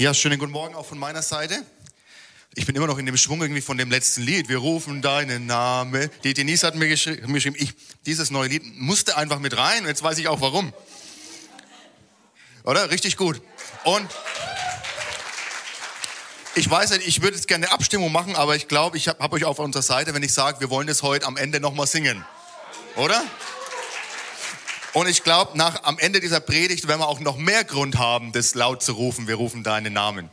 Ja, schönen guten Morgen auch von meiner Seite. Ich bin immer noch in dem Schwung irgendwie von dem letzten Lied. Wir rufen deinen Namen. Die Denise hat mir geschrieben, ich, dieses neue Lied musste einfach mit rein. Jetzt weiß ich auch warum. Oder? Richtig gut. Und ich weiß nicht, ich würde jetzt gerne eine Abstimmung machen, aber ich glaube, ich habe hab euch auf unserer Seite, wenn ich sage, wir wollen das heute am Ende nochmal singen. Oder? Und ich glaube, nach, am Ende dieser Predigt werden wir auch noch mehr Grund haben, das laut zu rufen. Wir rufen deinen Namen.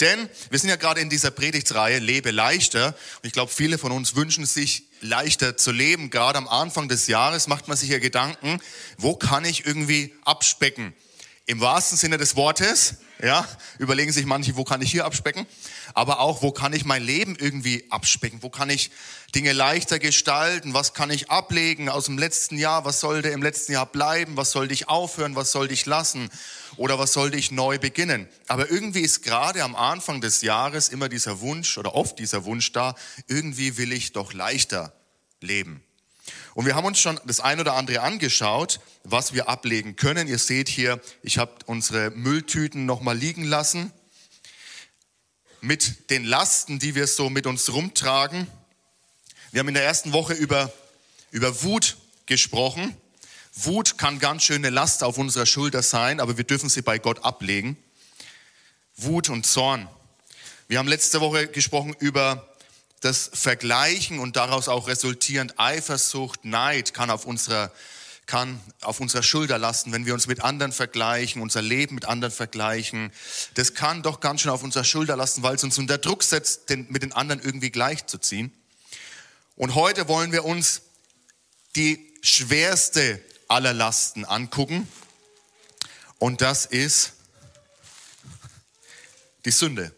Denn wir sind ja gerade in dieser Predigtsreihe Lebe leichter. Und ich glaube, viele von uns wünschen sich leichter zu leben. Gerade am Anfang des Jahres macht man sich ja Gedanken, wo kann ich irgendwie abspecken? Im wahrsten Sinne des Wortes, ja, überlegen sich manche, wo kann ich hier abspecken? Aber auch, wo kann ich mein Leben irgendwie abspecken? Wo kann ich Dinge leichter gestalten? Was kann ich ablegen aus dem letzten Jahr? Was sollte im letzten Jahr bleiben? Was sollte ich aufhören? Was sollte ich lassen? Oder was sollte ich neu beginnen? Aber irgendwie ist gerade am Anfang des Jahres immer dieser Wunsch oder oft dieser Wunsch da, irgendwie will ich doch leichter leben. Und wir haben uns schon das ein oder andere angeschaut, was wir ablegen können. Ihr seht hier, ich habe unsere Mülltüten nochmal liegen lassen mit den Lasten, die wir so mit uns rumtragen. Wir haben in der ersten Woche über, über Wut gesprochen. Wut kann ganz schöne Last auf unserer Schulter sein, aber wir dürfen sie bei Gott ablegen. Wut und Zorn. Wir haben letzte Woche gesprochen über das Vergleichen und daraus auch resultierend Eifersucht, Neid kann auf unserer kann auf unserer Schulter lasten, wenn wir uns mit anderen vergleichen, unser Leben mit anderen vergleichen. Das kann doch ganz schön auf unserer Schulter lasten, weil es uns unter Druck setzt, den, mit den anderen irgendwie gleichzuziehen. Und heute wollen wir uns die schwerste aller Lasten angucken. Und das ist die Sünde.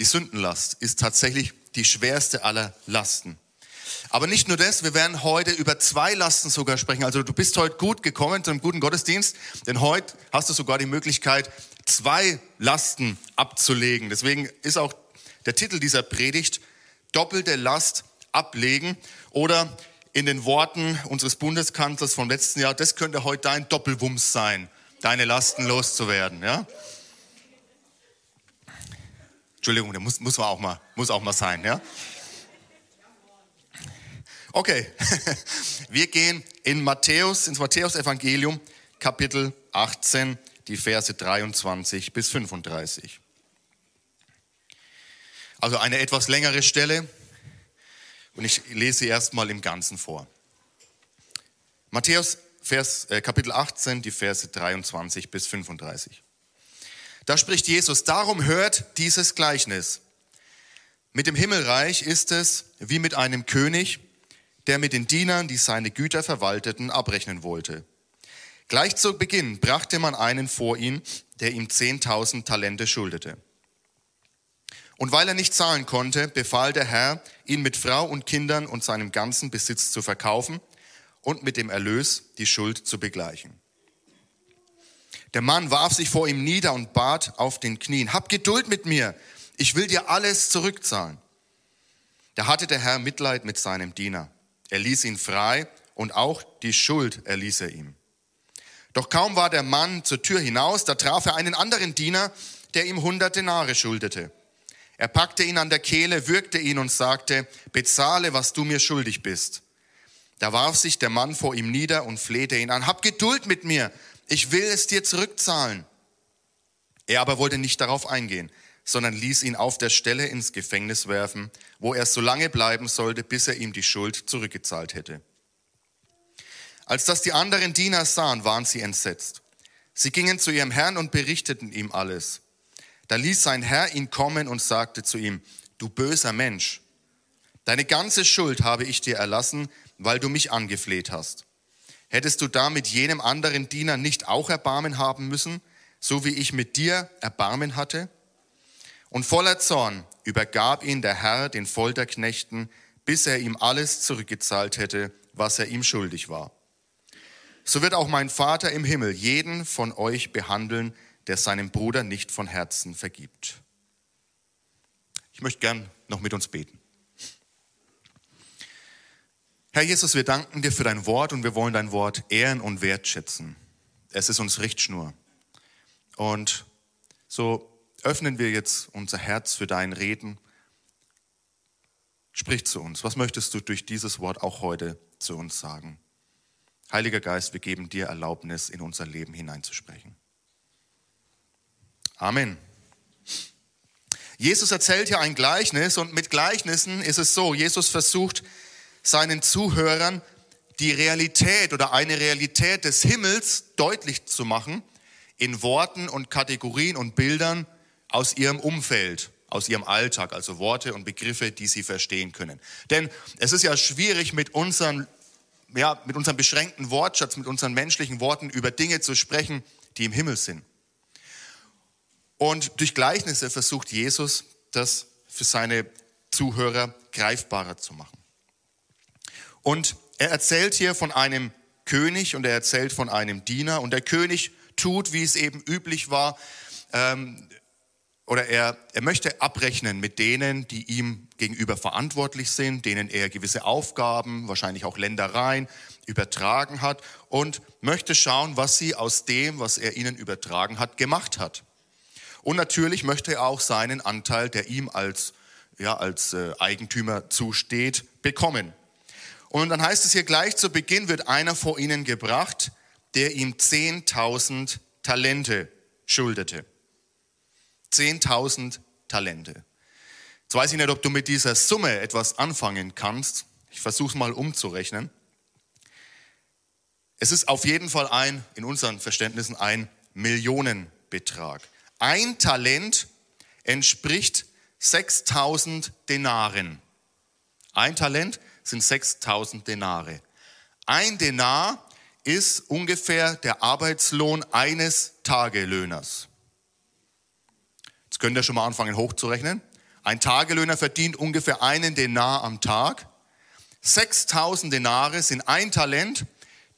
Die Sündenlast ist tatsächlich die schwerste aller Lasten. Aber nicht nur das, wir werden heute über zwei Lasten sogar sprechen. Also du bist heute gut gekommen zu einem guten Gottesdienst, denn heute hast du sogar die Möglichkeit, zwei Lasten abzulegen. Deswegen ist auch der Titel dieser Predigt doppelte Last ablegen oder in den Worten unseres Bundeskanzlers vom letzten Jahr, das könnte heute dein Doppelwumms sein, deine Lasten loszuwerden. Ja? Entschuldigung, der muss, muss, auch mal, muss auch mal sein. Ja? Okay, wir gehen in Matthäus, ins Matthäus-Evangelium, Kapitel 18, die Verse 23 bis 35. Also eine etwas längere Stelle und ich lese erstmal im Ganzen vor. Matthäus Vers, äh, Kapitel 18, die Verse 23 bis 35. Da spricht Jesus, darum hört dieses Gleichnis. Mit dem Himmelreich ist es wie mit einem König, der mit den Dienern, die seine Güter verwalteten, abrechnen wollte. Gleich zu Beginn brachte man einen vor ihn, der ihm 10.000 Talente schuldete. Und weil er nicht zahlen konnte, befahl der Herr, ihn mit Frau und Kindern und seinem ganzen Besitz zu verkaufen und mit dem Erlös die Schuld zu begleichen. Der Mann warf sich vor ihm nieder und bat auf den Knien, hab Geduld mit mir, ich will dir alles zurückzahlen. Da hatte der Herr Mitleid mit seinem Diener. Er ließ ihn frei und auch die Schuld erließ er ihm. Doch kaum war der Mann zur Tür hinaus, da traf er einen anderen Diener, der ihm hundert Denare schuldete. Er packte ihn an der Kehle, würgte ihn und sagte, bezahle, was du mir schuldig bist. Da warf sich der Mann vor ihm nieder und flehte ihn an, hab Geduld mit mir, ich will es dir zurückzahlen. Er aber wollte nicht darauf eingehen, sondern ließ ihn auf der Stelle ins Gefängnis werfen, wo er so lange bleiben sollte, bis er ihm die Schuld zurückgezahlt hätte. Als das die anderen Diener sahen, waren sie entsetzt. Sie gingen zu ihrem Herrn und berichteten ihm alles. Da ließ sein Herr ihn kommen und sagte zu ihm, du böser Mensch, deine ganze Schuld habe ich dir erlassen, weil du mich angefleht hast. Hättest du da mit jenem anderen Diener nicht auch Erbarmen haben müssen, so wie ich mit dir Erbarmen hatte? Und voller Zorn übergab ihn der Herr den Folterknechten, bis er ihm alles zurückgezahlt hätte, was er ihm schuldig war. So wird auch mein Vater im Himmel jeden von euch behandeln, der seinem Bruder nicht von Herzen vergibt. Ich möchte gern noch mit uns beten. Herr Jesus, wir danken dir für dein Wort und wir wollen dein Wort ehren und wertschätzen. Es ist uns Richtschnur. Und so öffnen wir jetzt unser Herz für dein Reden. Sprich zu uns. Was möchtest du durch dieses Wort auch heute zu uns sagen? Heiliger Geist, wir geben dir Erlaubnis, in unser Leben hineinzusprechen. Amen. Jesus erzählt hier ein Gleichnis und mit Gleichnissen ist es so, Jesus versucht seinen Zuhörern die Realität oder eine Realität des Himmels deutlich zu machen in Worten und Kategorien und Bildern aus ihrem Umfeld, aus ihrem Alltag, also Worte und Begriffe, die sie verstehen können. Denn es ist ja schwierig mit unseren ja, mit unserem beschränkten Wortschatz, mit unseren menschlichen Worten über Dinge zu sprechen, die im Himmel sind. Und durch Gleichnisse versucht Jesus, das für seine Zuhörer greifbarer zu machen. Und er erzählt hier von einem König und er erzählt von einem Diener. Und der König tut, wie es eben üblich war, ähm, oder er, er möchte abrechnen mit denen, die ihm gegenüber verantwortlich sind, denen er gewisse Aufgaben, wahrscheinlich auch Ländereien übertragen hat und möchte schauen, was sie aus dem, was er ihnen übertragen hat, gemacht hat. Und natürlich möchte er auch seinen Anteil, der ihm als, ja, als äh, Eigentümer zusteht, bekommen. Und dann heißt es hier gleich zu Beginn, wird einer vor ihnen gebracht, der ihm 10.000 Talente schuldete. 10.000 Talente. Jetzt weiß ich nicht, ob du mit dieser Summe etwas anfangen kannst. Ich versuche mal umzurechnen. Es ist auf jeden Fall ein, in unseren Verständnissen, ein Millionenbetrag. Ein Talent entspricht 6000 Denaren. Ein Talent sind 6000 Denare. Ein Denar ist ungefähr der Arbeitslohn eines Tagelöhners. Jetzt könnt ihr schon mal anfangen hochzurechnen. Ein Tagelöhner verdient ungefähr einen Denar am Tag. 6000 Denare sind ein Talent.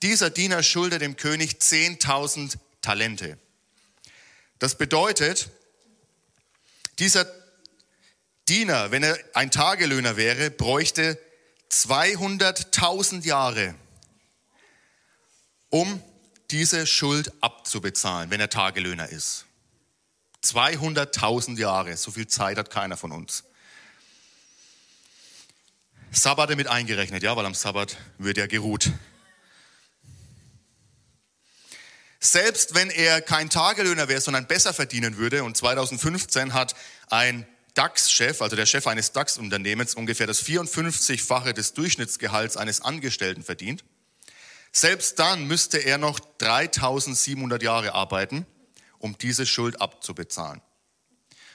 Dieser Diener schuldet dem König 10.000 Talente. Das bedeutet, dieser Diener, wenn er ein Tagelöhner wäre, bräuchte 200.000 Jahre, um diese Schuld abzubezahlen, wenn er Tagelöhner ist. 200.000 Jahre, so viel Zeit hat keiner von uns. Sabbate mit eingerechnet, ja, weil am Sabbat wird ja geruht. Selbst wenn er kein Tagelöhner wäre, sondern besser verdienen würde, und 2015 hat ein DAX-Chef, also der Chef eines DAX-Unternehmens, ungefähr das 54-fache des Durchschnittsgehalts eines Angestellten verdient. Selbst dann müsste er noch 3700 Jahre arbeiten, um diese Schuld abzubezahlen.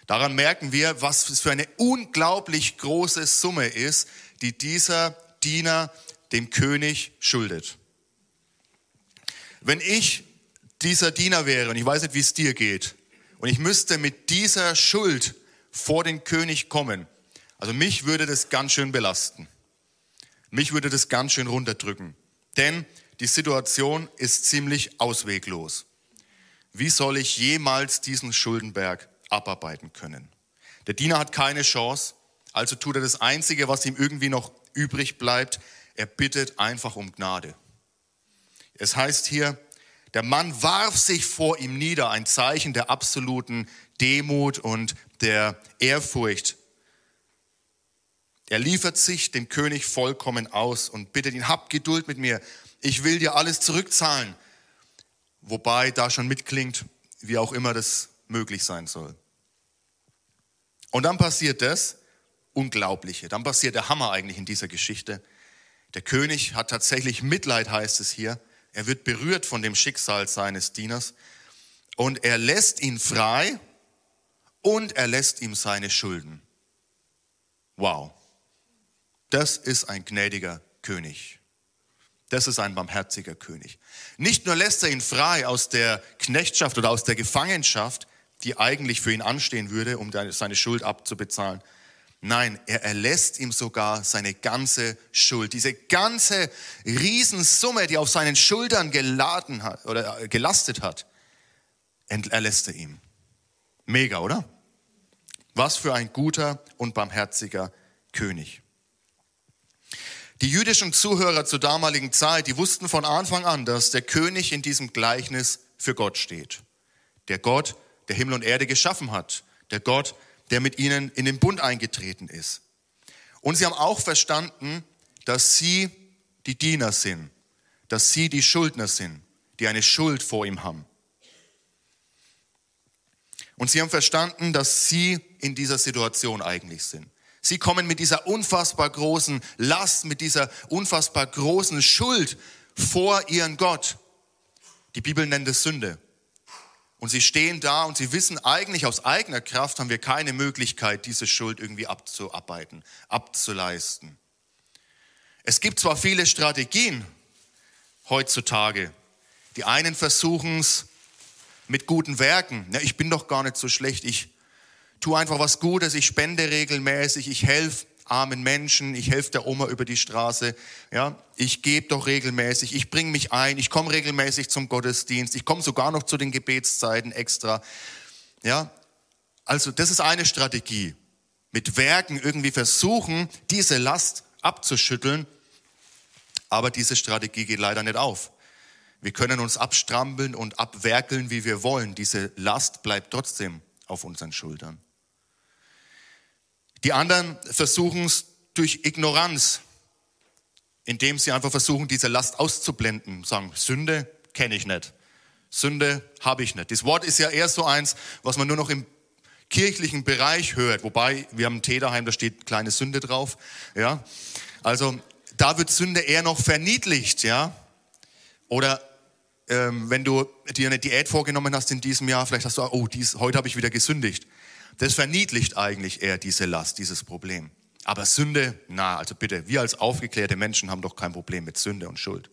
Daran merken wir, was es für eine unglaublich große Summe ist, die dieser Diener dem König schuldet. Wenn ich dieser Diener wäre, und ich weiß nicht, wie es dir geht, und ich müsste mit dieser Schuld vor den König kommen. Also mich würde das ganz schön belasten. Mich würde das ganz schön runterdrücken. Denn die Situation ist ziemlich ausweglos. Wie soll ich jemals diesen Schuldenberg abarbeiten können? Der Diener hat keine Chance, also tut er das Einzige, was ihm irgendwie noch übrig bleibt. Er bittet einfach um Gnade. Es heißt hier, der Mann warf sich vor ihm nieder, ein Zeichen der absoluten Demut und der Ehrfurcht. Er liefert sich dem König vollkommen aus und bittet ihn, hab Geduld mit mir, ich will dir alles zurückzahlen. Wobei da schon mitklingt, wie auch immer das möglich sein soll. Und dann passiert das Unglaubliche, dann passiert der Hammer eigentlich in dieser Geschichte. Der König hat tatsächlich Mitleid, heißt es hier. Er wird berührt von dem Schicksal seines Dieners und er lässt ihn frei und er lässt ihm seine Schulden. Wow, das ist ein gnädiger König. Das ist ein barmherziger König. Nicht nur lässt er ihn frei aus der Knechtschaft oder aus der Gefangenschaft, die eigentlich für ihn anstehen würde, um seine Schuld abzubezahlen. Nein, er erlässt ihm sogar seine ganze Schuld. Diese ganze Riesensumme, die auf seinen Schultern geladen hat oder gelastet hat, erlässt er ihm. Mega, oder? Was für ein guter und barmherziger König. Die jüdischen Zuhörer zur damaligen Zeit, die wussten von Anfang an, dass der König in diesem Gleichnis für Gott steht. Der Gott, der Himmel und Erde geschaffen hat. Der Gott, der mit ihnen in den Bund eingetreten ist. Und sie haben auch verstanden, dass sie die Diener sind, dass sie die Schuldner sind, die eine Schuld vor ihm haben. Und sie haben verstanden, dass sie in dieser Situation eigentlich sind. Sie kommen mit dieser unfassbar großen Last, mit dieser unfassbar großen Schuld vor ihren Gott. Die Bibel nennt es Sünde. Und sie stehen da und sie wissen eigentlich aus eigener Kraft haben wir keine Möglichkeit, diese Schuld irgendwie abzuarbeiten, abzuleisten. Es gibt zwar viele Strategien heutzutage. Die einen versuchen es mit guten Werken. Ja, ich bin doch gar nicht so schlecht. Ich tue einfach was Gutes. Ich spende regelmäßig. Ich helfe armen Menschen. Ich helfe der Oma über die Straße. Ja, ich gebe doch regelmäßig. Ich bringe mich ein. Ich komme regelmäßig zum Gottesdienst. Ich komme sogar noch zu den Gebetszeiten extra. Ja, also das ist eine Strategie. Mit Werken irgendwie versuchen, diese Last abzuschütteln. Aber diese Strategie geht leider nicht auf. Wir können uns abstrampeln und abwerkeln, wie wir wollen. Diese Last bleibt trotzdem auf unseren Schultern. Die anderen versuchen es durch Ignoranz, indem sie einfach versuchen, diese Last auszublenden. Sagen, Sünde kenne ich nicht. Sünde habe ich nicht. Das Wort ist ja eher so eins, was man nur noch im kirchlichen Bereich hört. Wobei, wir haben ein Tee daheim, da steht kleine Sünde drauf. Ja, also da wird Sünde eher noch verniedlicht, ja. Oder ähm, wenn du dir eine Diät vorgenommen hast in diesem Jahr, vielleicht hast du, oh, dies, heute habe ich wieder gesündigt. Das verniedlicht eigentlich eher diese Last, dieses Problem. Aber Sünde, na, also bitte, wir als aufgeklärte Menschen haben doch kein Problem mit Sünde und Schuld.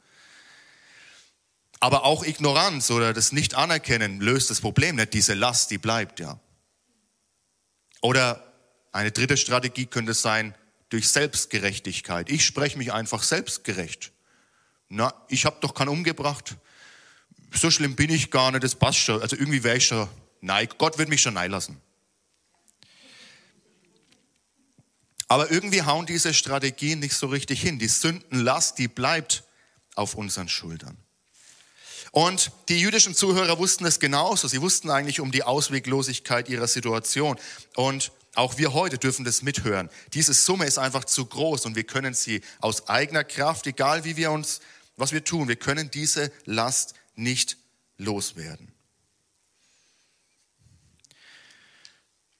Aber auch Ignoranz oder das Nicht-Anerkennen löst das Problem nicht. Diese Last, die bleibt ja. Oder eine dritte Strategie könnte sein, durch Selbstgerechtigkeit. Ich spreche mich einfach selbstgerecht. Na, ich habe doch keinen umgebracht. So schlimm bin ich gar nicht, das passt schon. Also irgendwie wäre ich schon, nein, Gott wird mich schon nein lassen. Aber irgendwie hauen diese Strategien nicht so richtig hin. Die Sündenlast, die bleibt auf unseren Schultern. Und die jüdischen Zuhörer wussten es genauso. Sie wussten eigentlich um die Ausweglosigkeit ihrer Situation. Und auch wir heute dürfen das mithören. Diese Summe ist einfach zu groß und wir können sie aus eigener Kraft, egal wie wir uns, was wir tun, wir können diese Last nicht loswerden.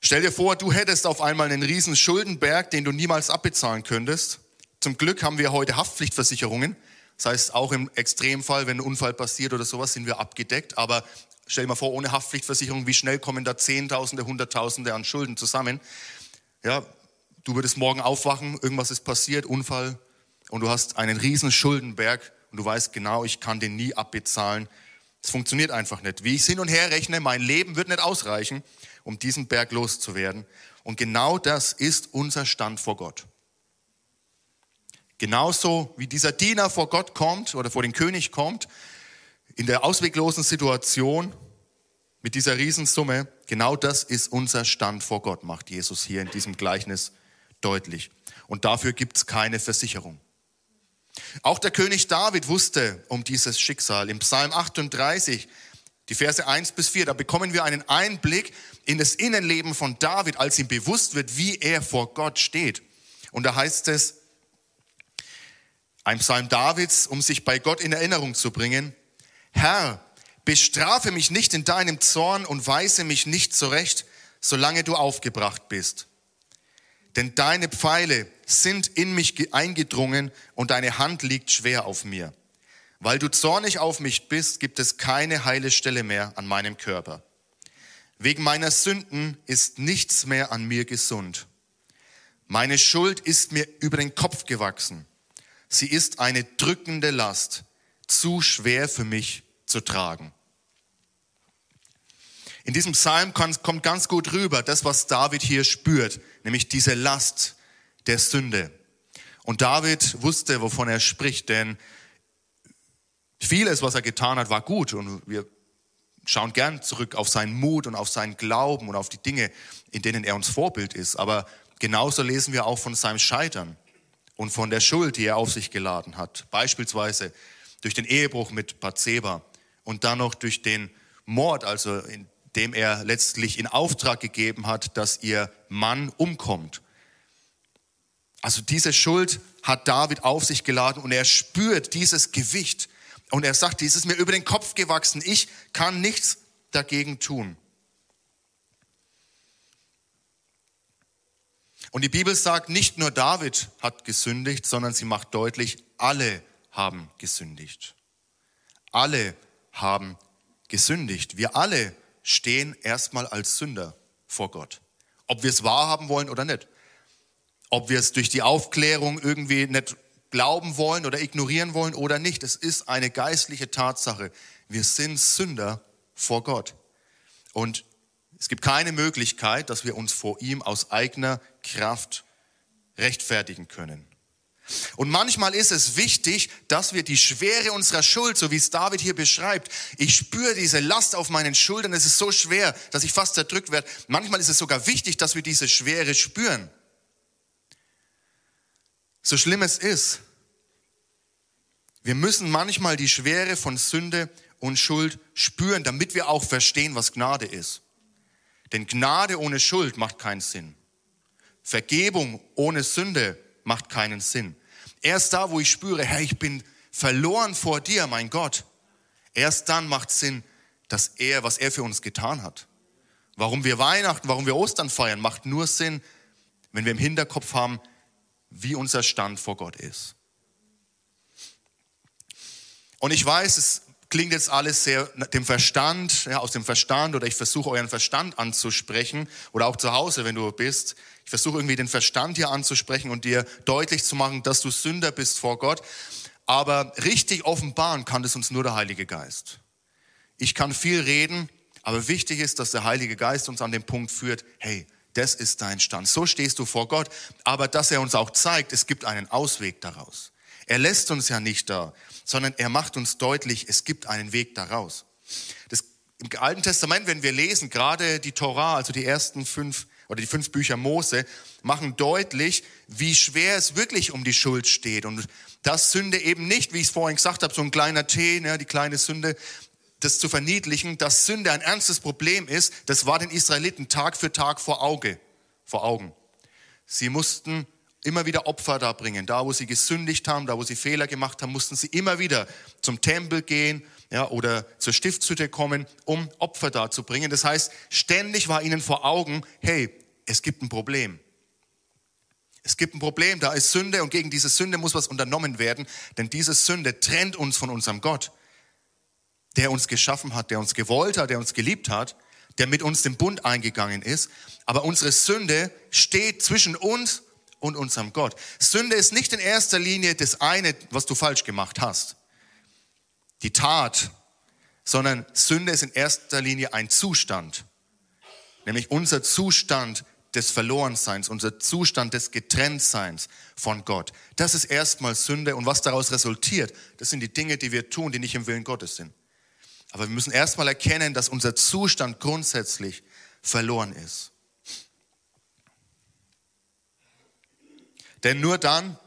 Stell dir vor, du hättest auf einmal einen riesen Schuldenberg, den du niemals abbezahlen könntest. Zum Glück haben wir heute Haftpflichtversicherungen. Das heißt, auch im Extremfall, wenn ein Unfall passiert oder sowas, sind wir abgedeckt. Aber Stell dir mal vor, ohne Haftpflichtversicherung, wie schnell kommen da Zehntausende, Hunderttausende an Schulden zusammen. Ja, du würdest morgen aufwachen, irgendwas ist passiert, Unfall, und du hast einen riesen Schuldenberg und du weißt genau, ich kann den nie abbezahlen. Es funktioniert einfach nicht. Wie ich hin und her rechne, mein Leben wird nicht ausreichen, um diesen Berg loszuwerden. Und genau das ist unser Stand vor Gott. Genauso wie dieser Diener vor Gott kommt oder vor den König kommt, in der ausweglosen Situation mit dieser Riesensumme, genau das ist unser Stand vor Gott, macht Jesus hier in diesem Gleichnis deutlich. Und dafür gibt es keine Versicherung. Auch der König David wusste um dieses Schicksal. Im Psalm 38, die Verse 1 bis 4, da bekommen wir einen Einblick in das Innenleben von David, als ihm bewusst wird, wie er vor Gott steht. Und da heißt es, ein Psalm Davids, um sich bei Gott in Erinnerung zu bringen, Herr, bestrafe mich nicht in deinem Zorn und weise mich nicht zurecht, solange du aufgebracht bist. Denn deine Pfeile sind in mich eingedrungen und deine Hand liegt schwer auf mir. Weil du zornig auf mich bist, gibt es keine heile Stelle mehr an meinem Körper. Wegen meiner Sünden ist nichts mehr an mir gesund. Meine Schuld ist mir über den Kopf gewachsen. Sie ist eine drückende Last, zu schwer für mich zu tragen. In diesem Psalm kommt ganz gut rüber, das, was David hier spürt, nämlich diese Last der Sünde. Und David wusste, wovon er spricht, denn vieles, was er getan hat, war gut. Und wir schauen gern zurück auf seinen Mut und auf seinen Glauben und auf die Dinge, in denen er uns Vorbild ist. Aber genauso lesen wir auch von seinem Scheitern und von der Schuld, die er auf sich geladen hat. Beispielsweise durch den Ehebruch mit Bathseba und dann noch durch den Mord, also dem er letztlich in Auftrag gegeben hat, dass ihr Mann umkommt. Also diese Schuld hat David auf sich geladen und er spürt dieses Gewicht. Und er sagt, dies ist mir über den Kopf gewachsen. Ich kann nichts dagegen tun. Und die Bibel sagt, nicht nur David hat gesündigt, sondern sie macht deutlich, alle haben gesündigt. Alle haben gesündigt. Wir alle stehen erstmal als Sünder vor Gott. Ob wir es wahrhaben wollen oder nicht. Ob wir es durch die Aufklärung irgendwie nicht glauben wollen oder ignorieren wollen oder nicht. Es ist eine geistliche Tatsache. Wir sind Sünder vor Gott. Und es gibt keine Möglichkeit, dass wir uns vor ihm aus eigener Kraft rechtfertigen können. Und manchmal ist es wichtig, dass wir die Schwere unserer Schuld, so wie es David hier beschreibt, ich spüre diese Last auf meinen Schultern, es ist so schwer, dass ich fast erdrückt werde. Manchmal ist es sogar wichtig, dass wir diese Schwere spüren. So schlimm es ist, wir müssen manchmal die Schwere von Sünde und Schuld spüren, damit wir auch verstehen, was Gnade ist. Denn Gnade ohne Schuld macht keinen Sinn. Vergebung ohne Sünde macht keinen Sinn. Erst da, wo ich spüre, Herr, ich bin verloren vor dir, mein Gott, erst dann macht Sinn, dass er, was er für uns getan hat. Warum wir Weihnachten, warum wir Ostern feiern, macht nur Sinn, wenn wir im Hinterkopf haben, wie unser Stand vor Gott ist. Und ich weiß, es klingt jetzt alles sehr dem Verstand, ja, aus dem Verstand oder ich versuche euren Verstand anzusprechen oder auch zu Hause, wenn du bist. Ich versuche irgendwie den Verstand hier anzusprechen und dir deutlich zu machen, dass du Sünder bist vor Gott. Aber richtig offenbaren kann das uns nur der Heilige Geist. Ich kann viel reden, aber wichtig ist, dass der Heilige Geist uns an den Punkt führt, hey, das ist dein Stand. So stehst du vor Gott, aber dass er uns auch zeigt, es gibt einen Ausweg daraus. Er lässt uns ja nicht da, sondern er macht uns deutlich, es gibt einen Weg daraus. Das, Im Alten Testament, wenn wir lesen, gerade die Torah, also die ersten fünf oder die fünf Bücher Mose, machen deutlich, wie schwer es wirklich um die Schuld steht und dass Sünde eben nicht, wie ich es vorhin gesagt habe, so ein kleiner Tee, ne, die kleine Sünde, das zu verniedlichen, dass Sünde ein ernstes Problem ist, das war den Israeliten Tag für Tag vor Auge, vor Augen. Sie mussten immer wieder Opfer da bringen. Da, wo sie gesündigt haben, da, wo sie Fehler gemacht haben, mussten sie immer wieder zum Tempel gehen ja, oder zur Stiftshütte kommen, um Opfer da zu bringen. Das heißt, ständig war ihnen vor Augen, hey, es gibt ein Problem. Es gibt ein Problem, da ist Sünde und gegen diese Sünde muss was unternommen werden, denn diese Sünde trennt uns von unserem Gott, der uns geschaffen hat, der uns gewollt hat, der uns geliebt hat, der mit uns den Bund eingegangen ist. Aber unsere Sünde steht zwischen uns und unserem Gott. Sünde ist nicht in erster Linie das eine, was du falsch gemacht hast, die Tat, sondern Sünde ist in erster Linie ein Zustand, nämlich unser Zustand des Verlorenseins, unser Zustand des Getrenntseins von Gott. Das ist erstmal Sünde und was daraus resultiert, das sind die Dinge, die wir tun, die nicht im Willen Gottes sind. Aber wir müssen erstmal erkennen, dass unser Zustand grundsätzlich verloren ist. Denn nur dann,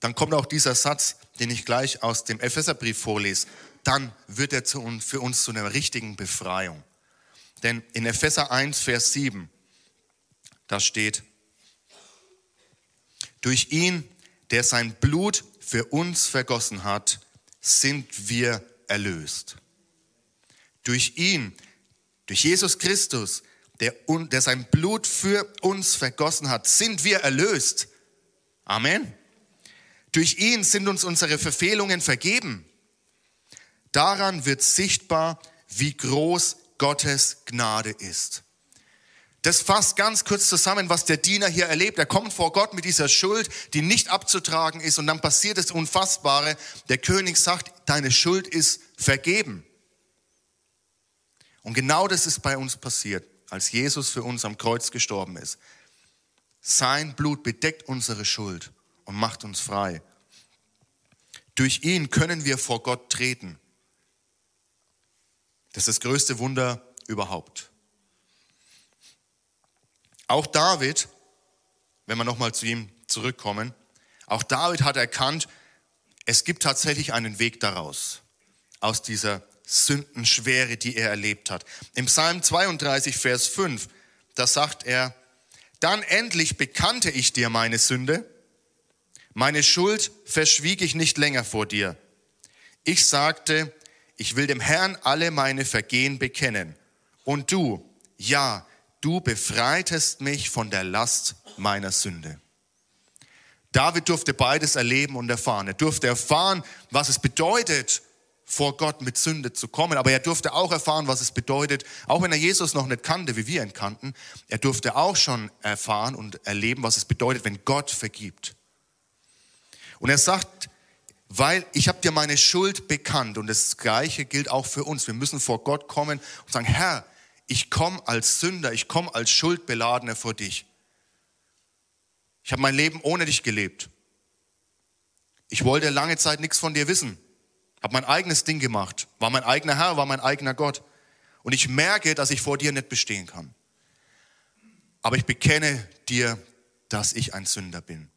dann kommt auch dieser Satz, den ich gleich aus dem Epheserbrief vorlese, dann wird er für uns zu einer richtigen Befreiung. Denn in Epheser 1, Vers 7, da steht, durch ihn, der sein Blut für uns vergossen hat, sind wir erlöst. Durch ihn, durch Jesus Christus, der, der sein Blut für uns vergossen hat, sind wir erlöst. Amen. Durch ihn sind uns unsere Verfehlungen vergeben. Daran wird sichtbar, wie groß Gottes Gnade ist. Das fasst ganz kurz zusammen, was der Diener hier erlebt. Er kommt vor Gott mit dieser Schuld, die nicht abzutragen ist, und dann passiert das Unfassbare. Der König sagt, deine Schuld ist vergeben. Und genau das ist bei uns passiert, als Jesus für uns am Kreuz gestorben ist. Sein Blut bedeckt unsere Schuld und macht uns frei. Durch ihn können wir vor Gott treten. Das ist das größte Wunder überhaupt. Auch David, wenn wir nochmal zu ihm zurückkommen, auch David hat erkannt, es gibt tatsächlich einen Weg daraus, aus dieser Sündenschwere, die er erlebt hat. Im Psalm 32, Vers 5, da sagt er, dann endlich bekannte ich dir meine Sünde, meine Schuld verschwieg ich nicht länger vor dir. Ich sagte, ich will dem Herrn alle meine Vergehen bekennen. Und du, ja, du befreitest mich von der Last meiner Sünde. David durfte beides erleben und erfahren. Er durfte erfahren, was es bedeutet, vor Gott mit Sünde zu kommen. Aber er durfte auch erfahren, was es bedeutet, auch wenn er Jesus noch nicht kannte, wie wir ihn kannten, er durfte auch schon erfahren und erleben, was es bedeutet, wenn Gott vergibt. Und er sagt, weil ich habe dir meine Schuld bekannt und das Gleiche gilt auch für uns. Wir müssen vor Gott kommen und sagen, Herr, ich komme als Sünder, ich komme als Schuldbeladener vor dich. Ich habe mein Leben ohne dich gelebt. Ich wollte lange Zeit nichts von dir wissen. Habe mein eigenes Ding gemacht. War mein eigener Herr, war mein eigener Gott. Und ich merke, dass ich vor dir nicht bestehen kann. Aber ich bekenne dir, dass ich ein Sünder bin.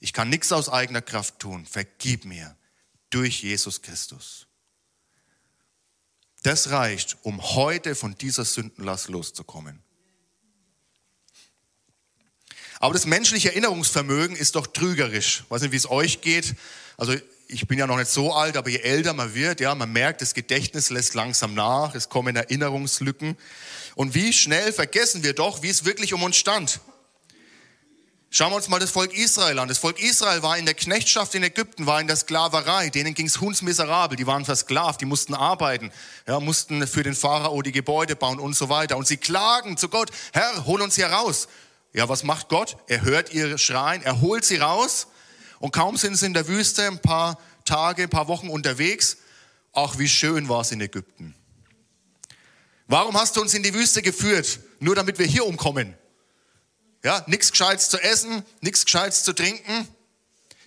Ich kann nichts aus eigener Kraft tun. Vergib mir durch Jesus Christus. Das reicht, um heute von dieser Sündenlast loszukommen. Aber das menschliche Erinnerungsvermögen ist doch trügerisch. Ich weiß nicht, wie es euch geht. Also ich bin ja noch nicht so alt, aber je älter man wird, ja, man merkt, das Gedächtnis lässt langsam nach, es kommen Erinnerungslücken. Und wie schnell vergessen wir doch, wie es wirklich um uns stand. Schauen wir uns mal das Volk Israel an. Das Volk Israel war in der Knechtschaft in Ägypten, war in der Sklaverei. Denen ging es hundsmiserabel. Die waren versklavt, die mussten arbeiten, ja, mussten für den Pharao die Gebäude bauen und so weiter. Und sie klagen zu Gott, Herr, hol uns hier raus. Ja, was macht Gott? Er hört ihre Schreien, er holt sie raus und kaum sind sie in der Wüste, ein paar Tage, ein paar Wochen unterwegs, ach, wie schön war es in Ägypten. Warum hast du uns in die Wüste geführt? Nur damit wir hier umkommen. Ja, nichts Gescheites zu essen, nichts Gescheites zu trinken,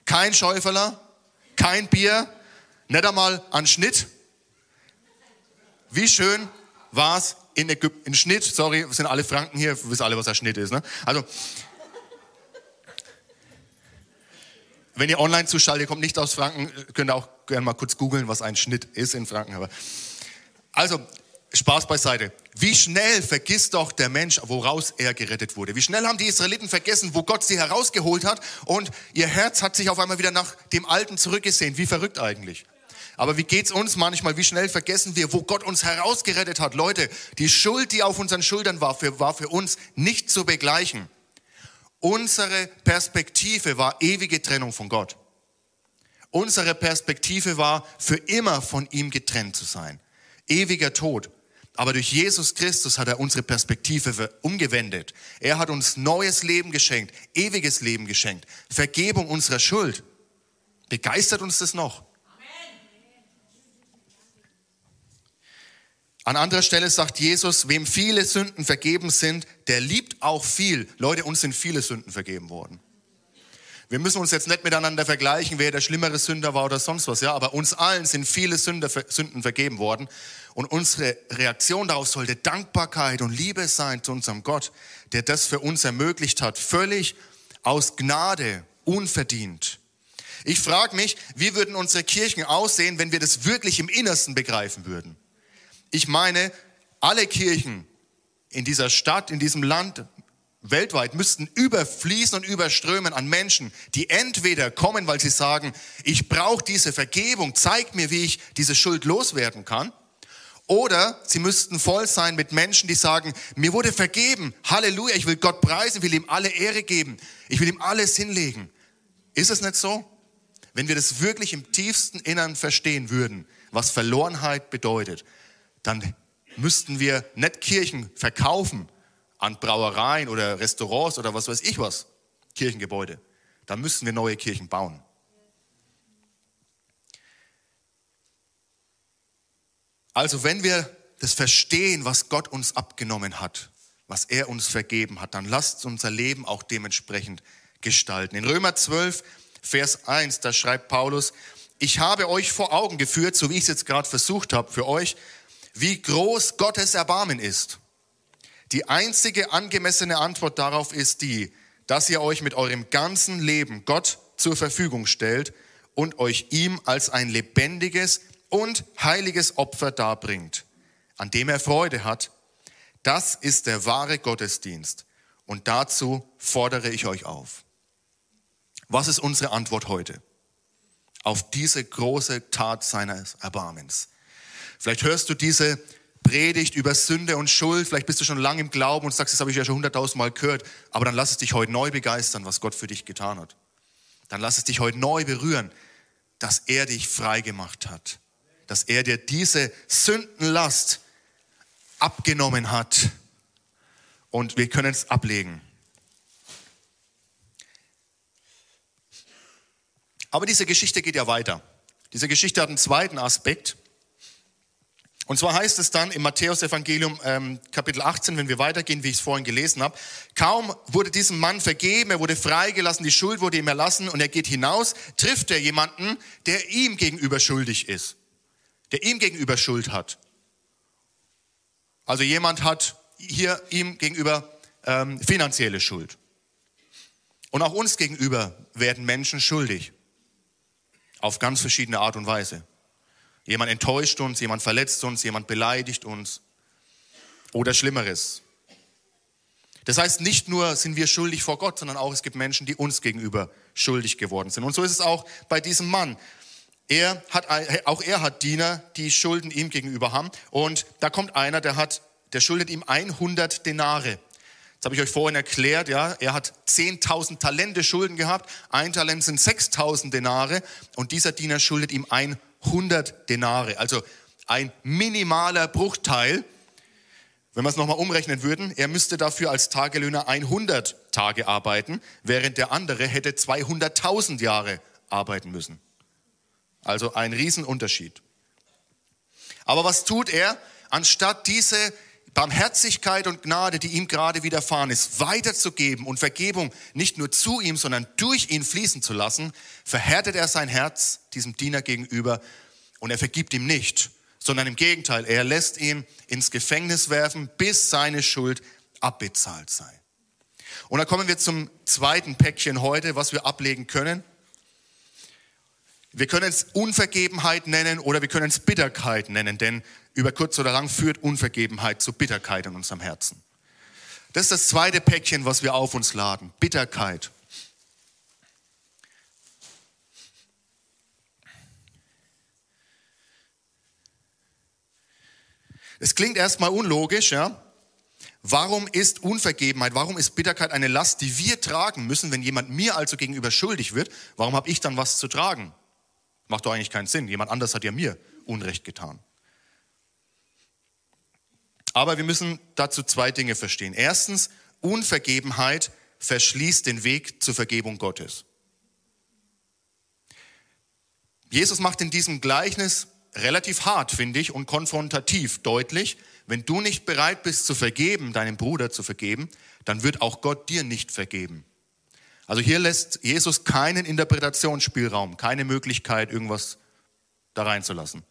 kein Schäuferler, kein Bier, nicht einmal an Schnitt. Wie schön war es in Ägypten, in Schnitt, sorry, sind alle Franken hier, wissen alle, was der Schnitt ist. Ne? Also, wenn ihr online zuschaltet, ihr kommt nicht aus Franken, könnt ihr auch gerne mal kurz googeln, was ein Schnitt ist in Franken. Aber also, Spaß beiseite. Wie schnell vergisst doch der Mensch, woraus er gerettet wurde? Wie schnell haben die Israeliten vergessen, wo Gott sie herausgeholt hat und ihr Herz hat sich auf einmal wieder nach dem Alten zurückgesehen. Wie verrückt eigentlich. Aber wie geht's uns manchmal? Wie schnell vergessen wir, wo Gott uns herausgerettet hat? Leute, die Schuld, die auf unseren Schultern war, für, war für uns nicht zu begleichen. Unsere Perspektive war ewige Trennung von Gott. Unsere Perspektive war für immer von ihm getrennt zu sein. Ewiger Tod. Aber durch Jesus Christus hat er unsere Perspektive umgewendet. Er hat uns neues Leben geschenkt, ewiges Leben geschenkt, Vergebung unserer Schuld. Begeistert uns das noch? An anderer Stelle sagt Jesus, wem viele Sünden vergeben sind, der liebt auch viel. Leute, uns sind viele Sünden vergeben worden. Wir müssen uns jetzt nicht miteinander vergleichen, wer der schlimmere Sünder war oder sonst was, ja, aber uns allen sind viele Sünder, Sünden vergeben worden. Und unsere Reaktion darauf sollte Dankbarkeit und Liebe sein zu unserem Gott, der das für uns ermöglicht hat, völlig aus Gnade, unverdient. Ich frage mich, wie würden unsere Kirchen aussehen, wenn wir das wirklich im Innersten begreifen würden? Ich meine, alle Kirchen in dieser Stadt, in diesem Land, weltweit müssten überfließen und überströmen an Menschen, die entweder kommen, weil sie sagen, ich brauche diese Vergebung, zeigt mir, wie ich diese Schuld loswerden kann. Oder sie müssten voll sein mit Menschen, die sagen, mir wurde vergeben, Halleluja, ich will Gott preisen, will ihm alle Ehre geben, ich will ihm alles hinlegen. Ist es nicht so? Wenn wir das wirklich im tiefsten Innern verstehen würden, was Verlorenheit bedeutet, dann müssten wir nicht Kirchen verkaufen an Brauereien oder Restaurants oder was weiß ich was, Kirchengebäude. Dann müssten wir neue Kirchen bauen. Also wenn wir das verstehen, was Gott uns abgenommen hat, was er uns vergeben hat, dann lasst unser Leben auch dementsprechend gestalten. In Römer 12, Vers 1, da schreibt Paulus, ich habe euch vor Augen geführt, so wie ich es jetzt gerade versucht habe für euch, wie groß Gottes Erbarmen ist. Die einzige angemessene Antwort darauf ist die, dass ihr euch mit eurem ganzen Leben Gott zur Verfügung stellt und euch ihm als ein lebendiges, und heiliges Opfer darbringt, an dem er Freude hat, das ist der wahre Gottesdienst. Und dazu fordere ich euch auf. Was ist unsere Antwort heute auf diese große Tat seines Erbarmens? Vielleicht hörst du diese Predigt über Sünde und Schuld, vielleicht bist du schon lange im Glauben und sagst, das habe ich ja schon hunderttausendmal gehört, aber dann lass es dich heute neu begeistern, was Gott für dich getan hat. Dann lass es dich heute neu berühren, dass er dich frei gemacht hat, dass er dir diese Sündenlast abgenommen hat und wir können es ablegen. Aber diese Geschichte geht ja weiter. Diese Geschichte hat einen zweiten Aspekt. Und zwar heißt es dann im Matthäus-Evangelium ähm, Kapitel 18, wenn wir weitergehen, wie ich es vorhin gelesen habe, kaum wurde diesem Mann vergeben, er wurde freigelassen, die Schuld wurde ihm erlassen und er geht hinaus, trifft er jemanden, der ihm gegenüber schuldig ist, der ihm gegenüber Schuld hat. Also jemand hat hier ihm gegenüber ähm, finanzielle Schuld. Und auch uns gegenüber werden Menschen schuldig. Auf ganz verschiedene Art und Weise. Jemand enttäuscht uns, jemand verletzt uns, jemand beleidigt uns oder Schlimmeres. Das heißt, nicht nur sind wir schuldig vor Gott, sondern auch es gibt Menschen, die uns gegenüber schuldig geworden sind. Und so ist es auch bei diesem Mann. Er hat, auch er hat Diener, die Schulden ihm gegenüber haben. Und da kommt einer, der hat, der schuldet ihm 100 Denare. Das habe ich euch vorhin erklärt, ja. Er hat 10.000 Talente Schulden gehabt. Ein Talent sind 6.000 Denare. Und dieser Diener schuldet ihm 100 100 Denare, also ein minimaler Bruchteil. Wenn wir es nochmal umrechnen würden, er müsste dafür als Tagelöhner 100 Tage arbeiten, während der andere hätte 200.000 Jahre arbeiten müssen. Also ein Riesenunterschied. Aber was tut er? Anstatt diese Barmherzigkeit und Gnade, die ihm gerade widerfahren ist, weiterzugeben und Vergebung nicht nur zu ihm, sondern durch ihn fließen zu lassen, verhärtet er sein Herz diesem Diener gegenüber und er vergibt ihm nicht, sondern im Gegenteil, er lässt ihn ins Gefängnis werfen, bis seine Schuld abbezahlt sei. Und da kommen wir zum zweiten Päckchen heute, was wir ablegen können. Wir können es Unvergebenheit nennen oder wir können es Bitterkeit nennen, denn über kurz oder lang führt Unvergebenheit zu Bitterkeit in unserem Herzen. Das ist das zweite Päckchen, was wir auf uns laden. Bitterkeit. Es klingt erstmal unlogisch, ja? Warum ist Unvergebenheit, warum ist Bitterkeit eine Last, die wir tragen müssen, wenn jemand mir also gegenüber schuldig wird? Warum habe ich dann was zu tragen? Macht doch eigentlich keinen Sinn. Jemand anders hat ja mir Unrecht getan. Aber wir müssen dazu zwei Dinge verstehen. Erstens, Unvergebenheit verschließt den Weg zur Vergebung Gottes. Jesus macht in diesem Gleichnis relativ hart, finde ich, und konfrontativ deutlich, wenn du nicht bereit bist zu vergeben, deinem Bruder zu vergeben, dann wird auch Gott dir nicht vergeben. Also hier lässt Jesus keinen Interpretationsspielraum, keine Möglichkeit, irgendwas da reinzulassen.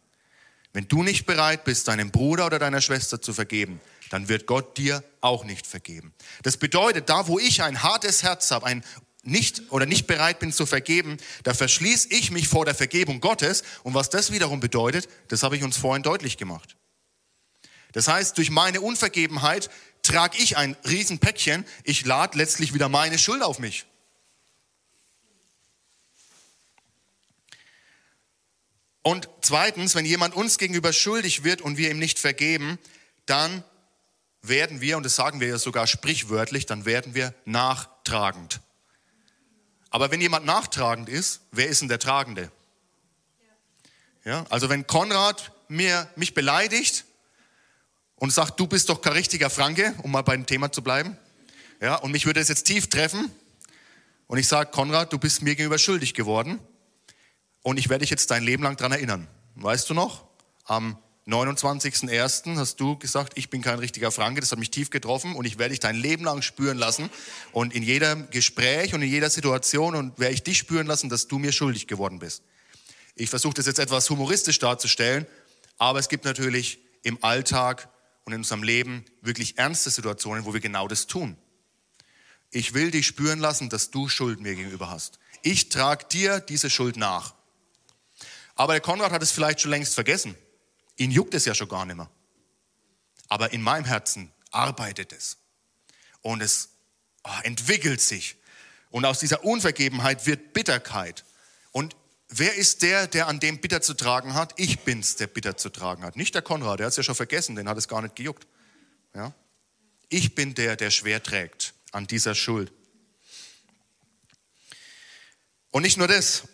Wenn du nicht bereit bist, deinem Bruder oder deiner Schwester zu vergeben, dann wird Gott dir auch nicht vergeben. Das bedeutet, da wo ich ein hartes Herz habe, ein nicht oder nicht bereit bin zu vergeben, da verschließe ich mich vor der Vergebung Gottes. Und was das wiederum bedeutet, das habe ich uns vorhin deutlich gemacht. Das heißt, durch meine Unvergebenheit trage ich ein Riesenpäckchen. Ich lade letztlich wieder meine Schuld auf mich. Und zweitens, wenn jemand uns gegenüber schuldig wird und wir ihm nicht vergeben, dann werden wir, und das sagen wir ja sogar sprichwörtlich, dann werden wir nachtragend. Aber wenn jemand nachtragend ist, wer ist denn der Tragende? Ja, also wenn Konrad mir, mich beleidigt und sagt, du bist doch kein richtiger Franke, um mal beim Thema zu bleiben, ja, und mich würde es jetzt tief treffen und ich sage, Konrad, du bist mir gegenüber schuldig geworden, und ich werde dich jetzt dein Leben lang daran erinnern. Weißt du noch? Am 29.01. hast du gesagt, ich bin kein richtiger Franke, das hat mich tief getroffen und ich werde dich dein Leben lang spüren lassen. Und in jedem Gespräch und in jeder Situation und werde ich dich spüren lassen, dass du mir schuldig geworden bist. Ich versuche das jetzt etwas humoristisch darzustellen, aber es gibt natürlich im Alltag und in unserem Leben wirklich ernste Situationen, wo wir genau das tun. Ich will dich spüren lassen, dass du Schuld mir gegenüber hast. Ich trage dir diese Schuld nach. Aber der Konrad hat es vielleicht schon längst vergessen. Ihn juckt es ja schon gar nicht mehr. Aber in meinem Herzen arbeitet es. Und es oh, entwickelt sich. Und aus dieser Unvergebenheit wird Bitterkeit. Und wer ist der, der an dem bitter zu tragen hat? Ich bin's, der bitter zu tragen hat. Nicht der Konrad, der hat es ja schon vergessen, den hat es gar nicht gejuckt. Ja? Ich bin der, der schwer trägt an dieser Schuld. Und nicht nur das,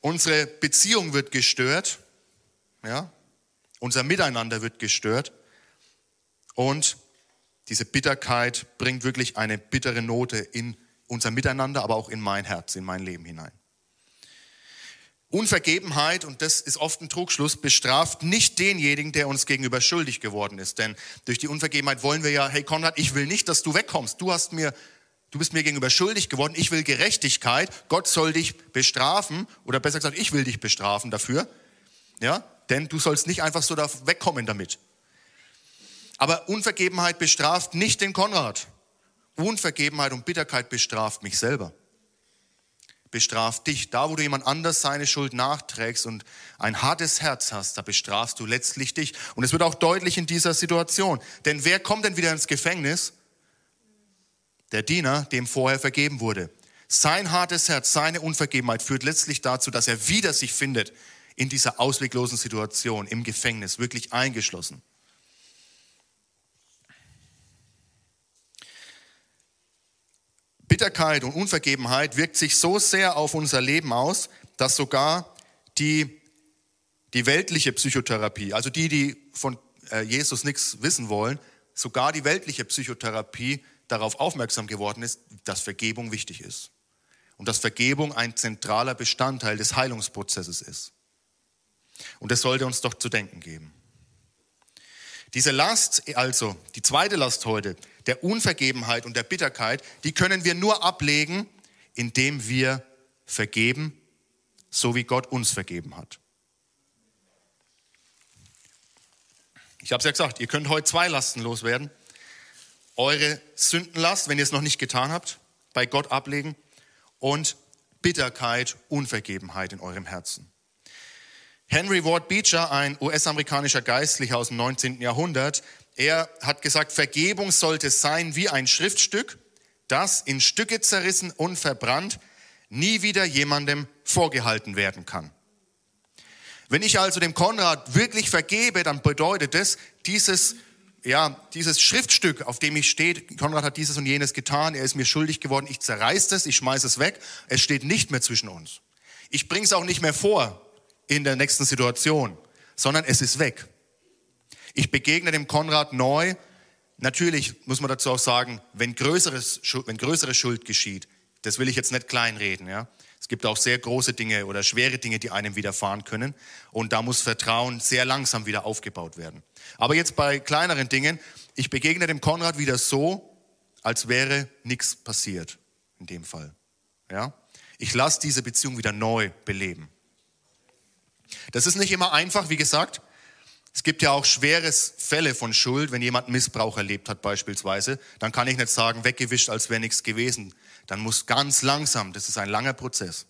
unsere Beziehung wird gestört, ja? unser Miteinander wird gestört und diese Bitterkeit bringt wirklich eine bittere Note in unser Miteinander, aber auch in mein Herz, in mein Leben hinein. Unvergebenheit, und das ist oft ein Trugschluss, bestraft nicht denjenigen, der uns gegenüber schuldig geworden ist. Denn durch die Unvergebenheit wollen wir ja, hey Konrad, ich will nicht, dass du wegkommst. Du hast mir, du bist mir gegenüber schuldig geworden. Ich will Gerechtigkeit. Gott soll dich bestrafen. Oder besser gesagt, ich will dich bestrafen dafür. Ja? Denn du sollst nicht einfach so da wegkommen damit. Aber Unvergebenheit bestraft nicht den Konrad. Unvergebenheit und Bitterkeit bestraft mich selber. Bestraft dich. Da, wo du jemand anders seine Schuld nachträgst und ein hartes Herz hast, da bestrafst du letztlich dich. Und es wird auch deutlich in dieser Situation. Denn wer kommt denn wieder ins Gefängnis? Der Diener, dem vorher vergeben wurde. Sein hartes Herz, seine Unvergebenheit führt letztlich dazu, dass er wieder sich findet in dieser ausweglosen Situation, im Gefängnis, wirklich eingeschlossen. Bitterkeit und Unvergebenheit wirkt sich so sehr auf unser Leben aus, dass sogar die, die weltliche Psychotherapie, also die, die von äh, Jesus nichts wissen wollen, sogar die weltliche Psychotherapie darauf aufmerksam geworden ist, dass Vergebung wichtig ist. Und dass Vergebung ein zentraler Bestandteil des Heilungsprozesses ist. Und das sollte uns doch zu denken geben. Diese Last, also die zweite Last heute, der Unvergebenheit und der Bitterkeit, die können wir nur ablegen, indem wir vergeben, so wie Gott uns vergeben hat. Ich habe es ja gesagt, ihr könnt heute zwei Lasten loswerden. Eure Sündenlast, wenn ihr es noch nicht getan habt, bei Gott ablegen und Bitterkeit, Unvergebenheit in eurem Herzen. Henry Ward Beecher, ein US-amerikanischer Geistlicher aus dem 19. Jahrhundert, er hat gesagt, Vergebung sollte sein wie ein Schriftstück, das in Stücke zerrissen und verbrannt nie wieder jemandem vorgehalten werden kann. Wenn ich also dem Konrad wirklich vergebe, dann bedeutet es, dieses, ja, dieses Schriftstück, auf dem ich steht, Konrad hat dieses und jenes getan, er ist mir schuldig geworden, ich zerreiße es, ich schmeiße es weg, es steht nicht mehr zwischen uns. Ich bringe es auch nicht mehr vor in der nächsten Situation, sondern es ist weg. Ich begegne dem Konrad neu. Natürlich muss man dazu auch sagen, wenn, größeres, wenn größere Schuld geschieht, das will ich jetzt nicht kleinreden. Ja? Es gibt auch sehr große Dinge oder schwere Dinge, die einem widerfahren können. Und da muss Vertrauen sehr langsam wieder aufgebaut werden. Aber jetzt bei kleineren Dingen, ich begegne dem Konrad wieder so, als wäre nichts passiert in dem Fall. Ja? Ich lasse diese Beziehung wieder neu beleben. Das ist nicht immer einfach, wie gesagt. Es gibt ja auch schwere Fälle von Schuld, wenn jemand Missbrauch erlebt hat beispielsweise. Dann kann ich nicht sagen, weggewischt, als wäre nichts gewesen. Dann muss ganz langsam, das ist ein langer Prozess.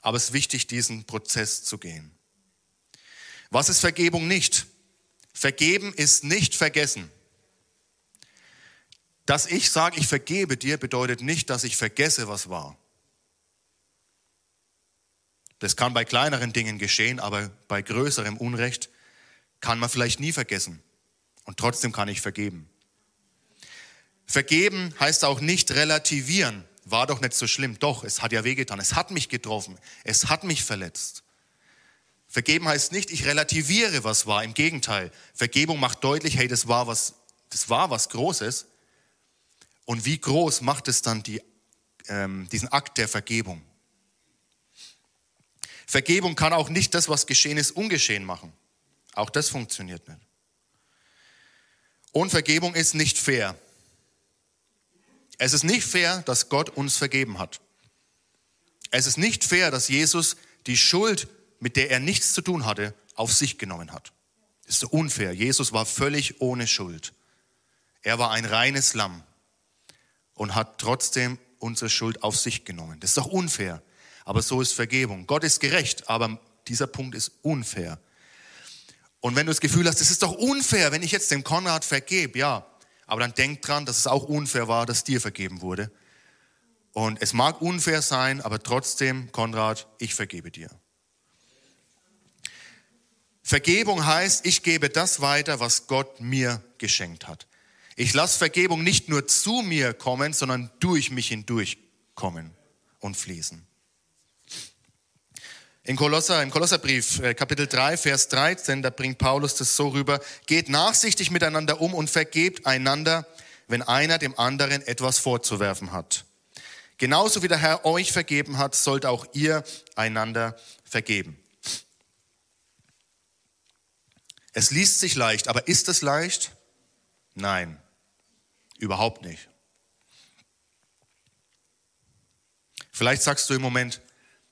Aber es ist wichtig, diesen Prozess zu gehen. Was ist Vergebung nicht? Vergeben ist nicht vergessen. Dass ich sage, ich vergebe dir, bedeutet nicht, dass ich vergesse, was war. Das kann bei kleineren Dingen geschehen, aber bei größerem Unrecht kann man vielleicht nie vergessen. Und trotzdem kann ich vergeben. Vergeben heißt auch nicht relativieren. War doch nicht so schlimm. Doch, es hat ja wehgetan. Es hat mich getroffen. Es hat mich verletzt. Vergeben heißt nicht, ich relativiere, was war. Im Gegenteil. Vergebung macht deutlich, hey, das war was, das war was Großes. Und wie groß macht es dann die, ähm, diesen Akt der Vergebung? Vergebung kann auch nicht das, was geschehen ist, ungeschehen machen. Auch das funktioniert nicht. Und Vergebung ist nicht fair. Es ist nicht fair, dass Gott uns vergeben hat. Es ist nicht fair, dass Jesus die Schuld, mit der er nichts zu tun hatte, auf sich genommen hat. Das ist unfair. Jesus war völlig ohne Schuld. Er war ein reines Lamm und hat trotzdem unsere Schuld auf sich genommen. Das ist doch unfair. Aber so ist Vergebung. Gott ist gerecht, aber Dieser Punkt ist unfair. Und wenn du das Gefühl hast, es ist doch unfair, wenn ich jetzt dem Konrad vergebe, ja, aber dann denk dran, dass es auch unfair war, dass dir vergeben wurde. Und es mag unfair sein, aber trotzdem, Konrad, ich vergebe dir. Vergebung heißt, ich gebe das weiter, was Gott mir geschenkt hat. Ich lasse Vergebung nicht nur zu mir kommen, sondern durch mich hindurch kommen und fließen. In Kolosser, im Kolosserbrief, äh, Kapitel 3, Vers 13, da bringt Paulus das so rüber, geht nachsichtig miteinander um und vergebt einander, wenn einer dem anderen etwas vorzuwerfen hat. Genauso wie der Herr euch vergeben hat, sollt auch ihr einander vergeben. Es liest sich leicht, aber ist es leicht? Nein, überhaupt nicht. Vielleicht sagst du im Moment,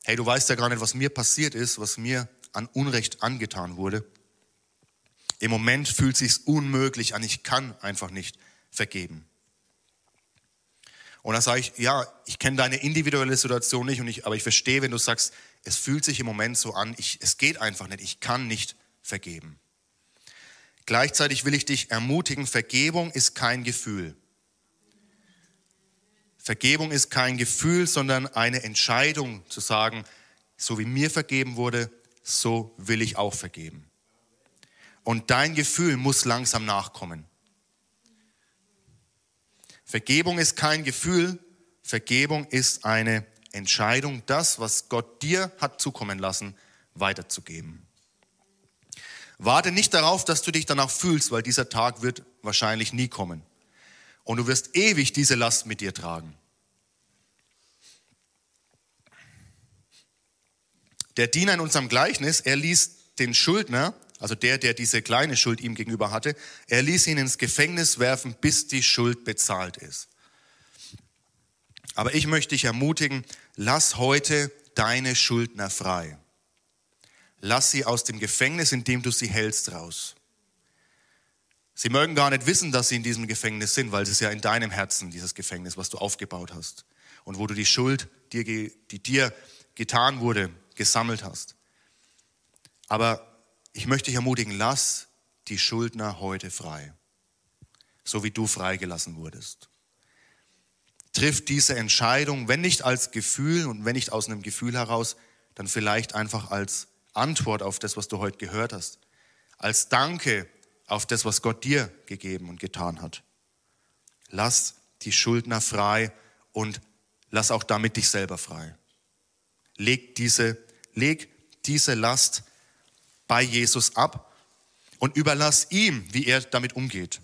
hey, du weißt ja gar nicht, was mir passiert ist, was mir an Unrecht angetan wurde. Im Moment fühlt sich's unmöglich an, ich kann einfach nicht vergeben. Und dann sage ich, ja, ich kenne deine individuelle Situation nicht, und ich, aber ich verstehe, wenn du sagst, es fühlt sich im Moment so an, ich, es geht einfach nicht, ich kann nicht vergeben. Gleichzeitig will ich dich ermutigen, Vergebung ist kein Gefühl. Vergebung ist kein Gefühl, sondern eine Entscheidung zu sagen, so wie mir vergeben wurde, so will ich auch vergeben. Und dein Gefühl muss langsam nachkommen. Vergebung ist kein Gefühl, Vergebung ist eine Entscheidung, das, was Gott dir hat zukommen lassen, weiterzugeben. Warte nicht darauf, dass du dich danach fühlst, weil dieser Tag wird wahrscheinlich nie kommen. Und du wirst ewig diese Last mit dir tragen. Der Diener in unserem Gleichnis, er ließ den Schuldner, also der, der diese kleine Schuld ihm gegenüber hatte, er ließ ihn ins Gefängnis werfen, bis die Schuld bezahlt ist. Aber ich möchte dich ermutigen, lass heute deine Schuldner frei. Lass sie aus dem Gefängnis, in dem du sie hältst, raus. Sie mögen gar nicht wissen, dass sie in diesem Gefängnis sind, weil es ist ja in deinem Herzen, dieses Gefängnis, was du aufgebaut hast. Und wo du die Schuld, die dir getan wurde, gesammelt hast. Aber ich möchte dich ermutigen, lass die Schuldner heute frei, so wie du freigelassen wurdest. Triff diese Entscheidung, wenn nicht als Gefühl und wenn nicht aus einem Gefühl heraus, dann vielleicht einfach als Antwort auf das, was du heute gehört hast, als Danke auf das, was Gott dir gegeben und getan hat. Lass die Schuldner frei und lass auch damit dich selber frei. Leg diese, leg diese Last bei Jesus ab und überlass ihm, wie er damit umgeht.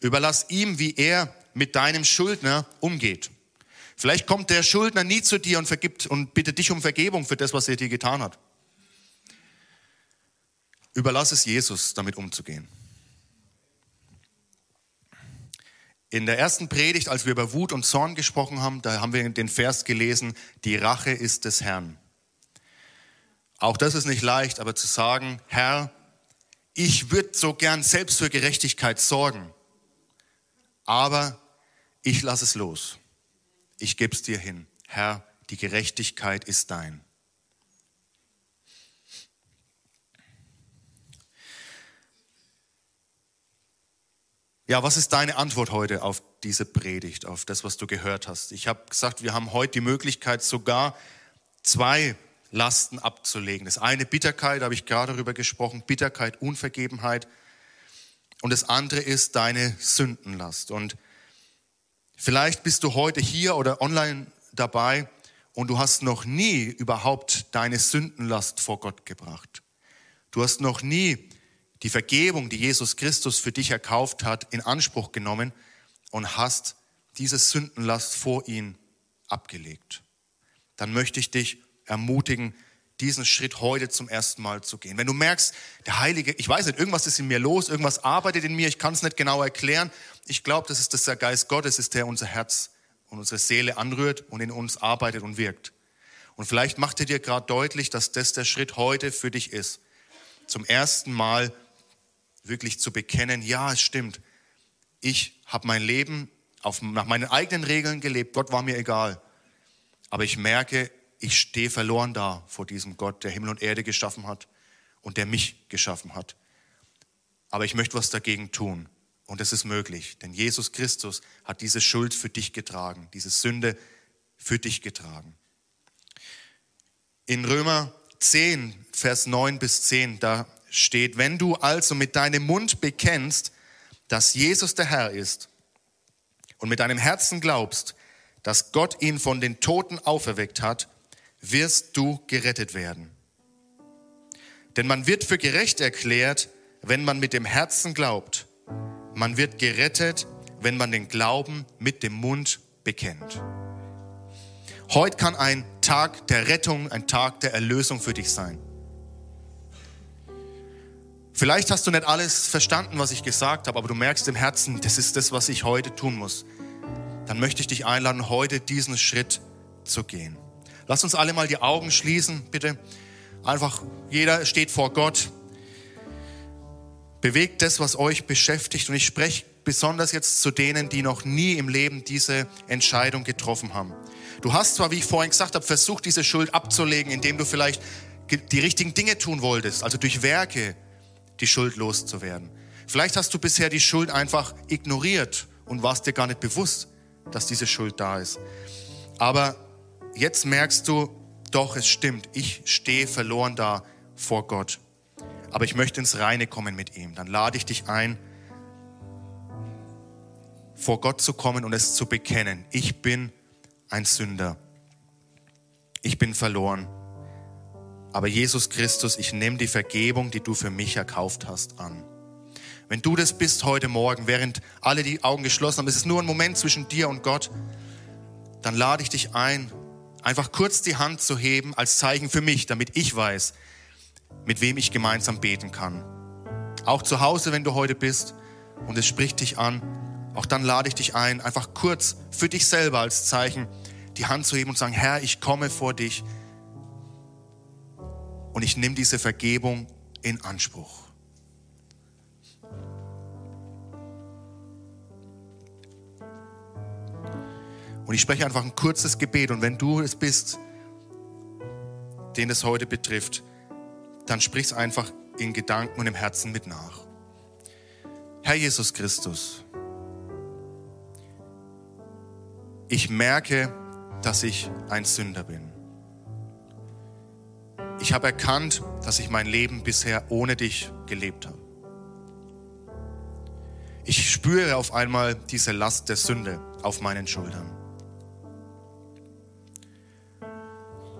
Überlass ihm, wie er mit deinem Schuldner umgeht. Vielleicht kommt der Schuldner nie zu dir und vergibt und bittet dich um Vergebung für das, was er dir getan hat. Überlass es Jesus, damit umzugehen. In der ersten Predigt, als wir über Wut und Zorn gesprochen haben, da haben wir den Vers gelesen, die Rache ist des Herrn. Auch das ist nicht leicht, aber zu sagen, Herr, ich würde so gern selbst für Gerechtigkeit sorgen, aber ich lasse es los. Ich gebe es dir hin. Herr, die Gerechtigkeit ist dein. Ja, was ist deine Antwort heute auf diese Predigt, auf das, was du gehört hast? Ich habe gesagt, wir haben heute die Möglichkeit, sogar zwei Lasten abzulegen. Das eine Bitterkeit, da habe ich gerade darüber gesprochen, Bitterkeit, Unvergebenheit. Und das andere ist deine Sündenlast. Und vielleicht bist du heute hier oder online dabei und du hast noch nie überhaupt deine Sündenlast vor Gott gebracht. Du hast noch nie die Vergebung, die Jesus Christus für dich erkauft hat, in Anspruch genommen und hast diese Sündenlast vor ihn abgelegt. Dann möchte ich dich ermutigen, diesen Schritt heute zum ersten Mal zu gehen. Wenn du merkst, der Heilige, ich weiß nicht, irgendwas ist in mir los, irgendwas arbeitet in mir, ich kann es nicht genau erklären. Ich glaube, das der Geist Gottes ist, der unser Herz und unsere Seele anrührt und in uns arbeitet und wirkt. Und vielleicht macht er dir gerade deutlich, dass das der Schritt heute für dich ist. Zum ersten Mal wirklich zu bekennen, ja, es stimmt, ich habe mein Leben auf, nach meinen eigenen Regeln gelebt, Gott war mir egal. Aber ich merke, ich stehe verloren da vor diesem Gott, der Himmel und Erde geschaffen hat und der mich geschaffen hat. Aber ich möchte was dagegen tun. Und es ist möglich, denn Jesus Christus hat diese Schuld für dich getragen, diese Sünde für dich getragen. In Römer 10, Vers 9 bis 10, da steht, wenn du also mit deinem Mund bekennst, dass Jesus der Herr ist und mit deinem Herzen glaubst, dass Gott ihn von den Toten auferweckt hat, wirst du gerettet werden. Denn man wird für gerecht erklärt, wenn man mit dem Herzen glaubt. Man wird gerettet, wenn man den Glauben mit dem Mund bekennt. Heute kann ein Tag der Rettung, ein Tag der Erlösung für dich sein. Vielleicht hast du nicht alles verstanden, was ich gesagt habe, aber du merkst im Herzen, das ist das, was ich heute tun muss. Dann möchte ich dich einladen, heute diesen Schritt zu gehen. Lass uns alle mal die Augen schließen, bitte. Einfach, jeder steht vor Gott. Bewegt das, was euch beschäftigt. Und ich spreche besonders jetzt zu denen, die noch nie im Leben diese Entscheidung getroffen haben. Du hast zwar, wie ich vorhin gesagt habe, versucht, diese Schuld abzulegen, indem du vielleicht die richtigen Dinge tun wolltest, also durch Werke die Schuld loszuwerden. Vielleicht hast du bisher die Schuld einfach ignoriert und warst dir gar nicht bewusst, dass diese Schuld da ist. Aber jetzt merkst du, doch, es stimmt, ich stehe verloren da vor Gott aber ich möchte ins Reine kommen mit ihm. Dann lade ich dich ein, vor Gott zu kommen und es zu bekennen. Ich bin ein Sünder. Ich bin verloren. Aber Jesus Christus, ich nehme die Vergebung, die du für mich erkauft hast, an. Wenn du das bist heute Morgen, während alle die Augen geschlossen haben, es ist nur ein Moment zwischen dir und Gott, dann lade ich dich ein, einfach kurz die Hand zu heben als Zeichen für mich, damit ich weiß, mit wem ich gemeinsam beten kann. Auch zu Hause, wenn du heute bist und es spricht dich an, auch dann lade ich dich ein, einfach kurz für dich selber als Zeichen die Hand zu heben und sagen, Herr, ich komme vor dich und ich nehme diese Vergebung in Anspruch. Und ich spreche einfach ein kurzes Gebet und wenn du es bist, den es heute betrifft, dann sprich es einfach in Gedanken und im Herzen mit nach. Herr Jesus Christus, ich merke, dass ich ein Sünder bin. Ich habe erkannt, dass ich mein Leben bisher ohne dich gelebt habe. Ich spüre auf einmal diese Last der Sünde auf meinen Schultern.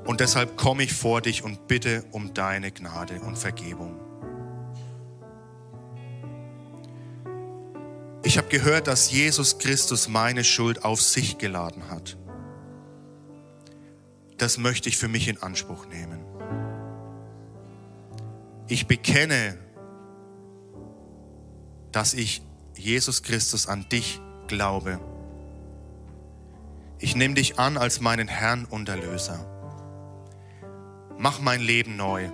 Und deshalb komme ich vor dich und bitte um deine Gnade und Vergebung. Ich habe gehört, dass Jesus Christus meine Schuld auf sich geladen hat. Das möchte ich für mich in Anspruch nehmen. Ich bekenne, dass ich Jesus Christus an dich glaube. Ich nehme dich an als meinen Herrn und Erlöser mach mein Leben neu.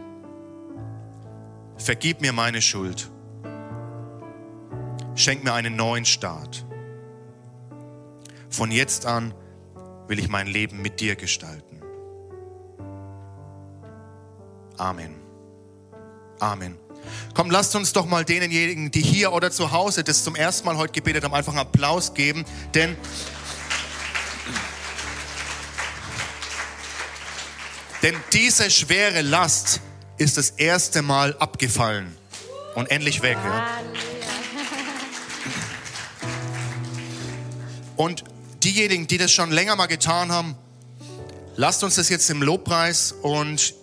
Vergib mir meine Schuld. Schenk mir einen neuen Start. Von jetzt an will ich mein Leben mit dir gestalten. Amen. Amen. Komm, lasst uns doch mal denjenigen, die hier oder zu Hause das zum ersten Mal heute gebetet haben, einfach einen Applaus geben, denn Denn diese schwere Last ist das erste Mal abgefallen und endlich weg. Ja? Und diejenigen, die das schon länger mal getan haben, lasst uns das jetzt im Lobpreis und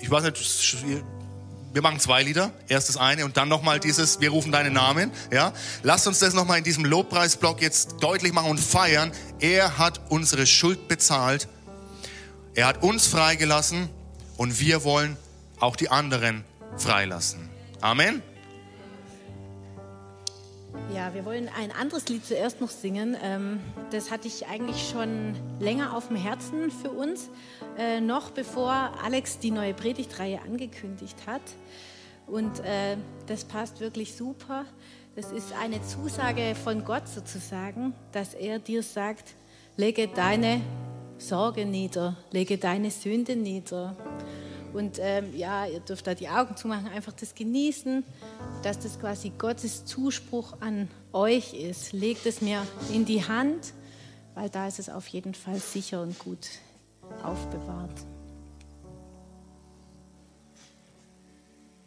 ich weiß nicht, wir machen zwei Lieder. Erst das eine und dann nochmal dieses, wir rufen deinen Namen. Ja? Lasst uns das nochmal in diesem Lobpreisblock jetzt deutlich machen und feiern. Er hat unsere Schuld bezahlt er hat uns freigelassen und wir wollen auch die anderen freilassen. Amen. Ja, wir wollen ein anderes Lied zuerst noch singen. Ähm, das hatte ich eigentlich schon länger auf dem Herzen für uns, äh, noch bevor Alex die neue Predigtreihe angekündigt hat. Und äh, das passt wirklich super. Das ist eine Zusage von Gott sozusagen, dass er dir sagt, lege deine Sorge nieder, lege deine Sünde nieder. Und ähm, ja, ihr dürft da die Augen zumachen, einfach das genießen, dass das quasi Gottes Zuspruch an euch ist. Legt es mir in die Hand, weil da ist es auf jeden Fall sicher und gut aufbewahrt.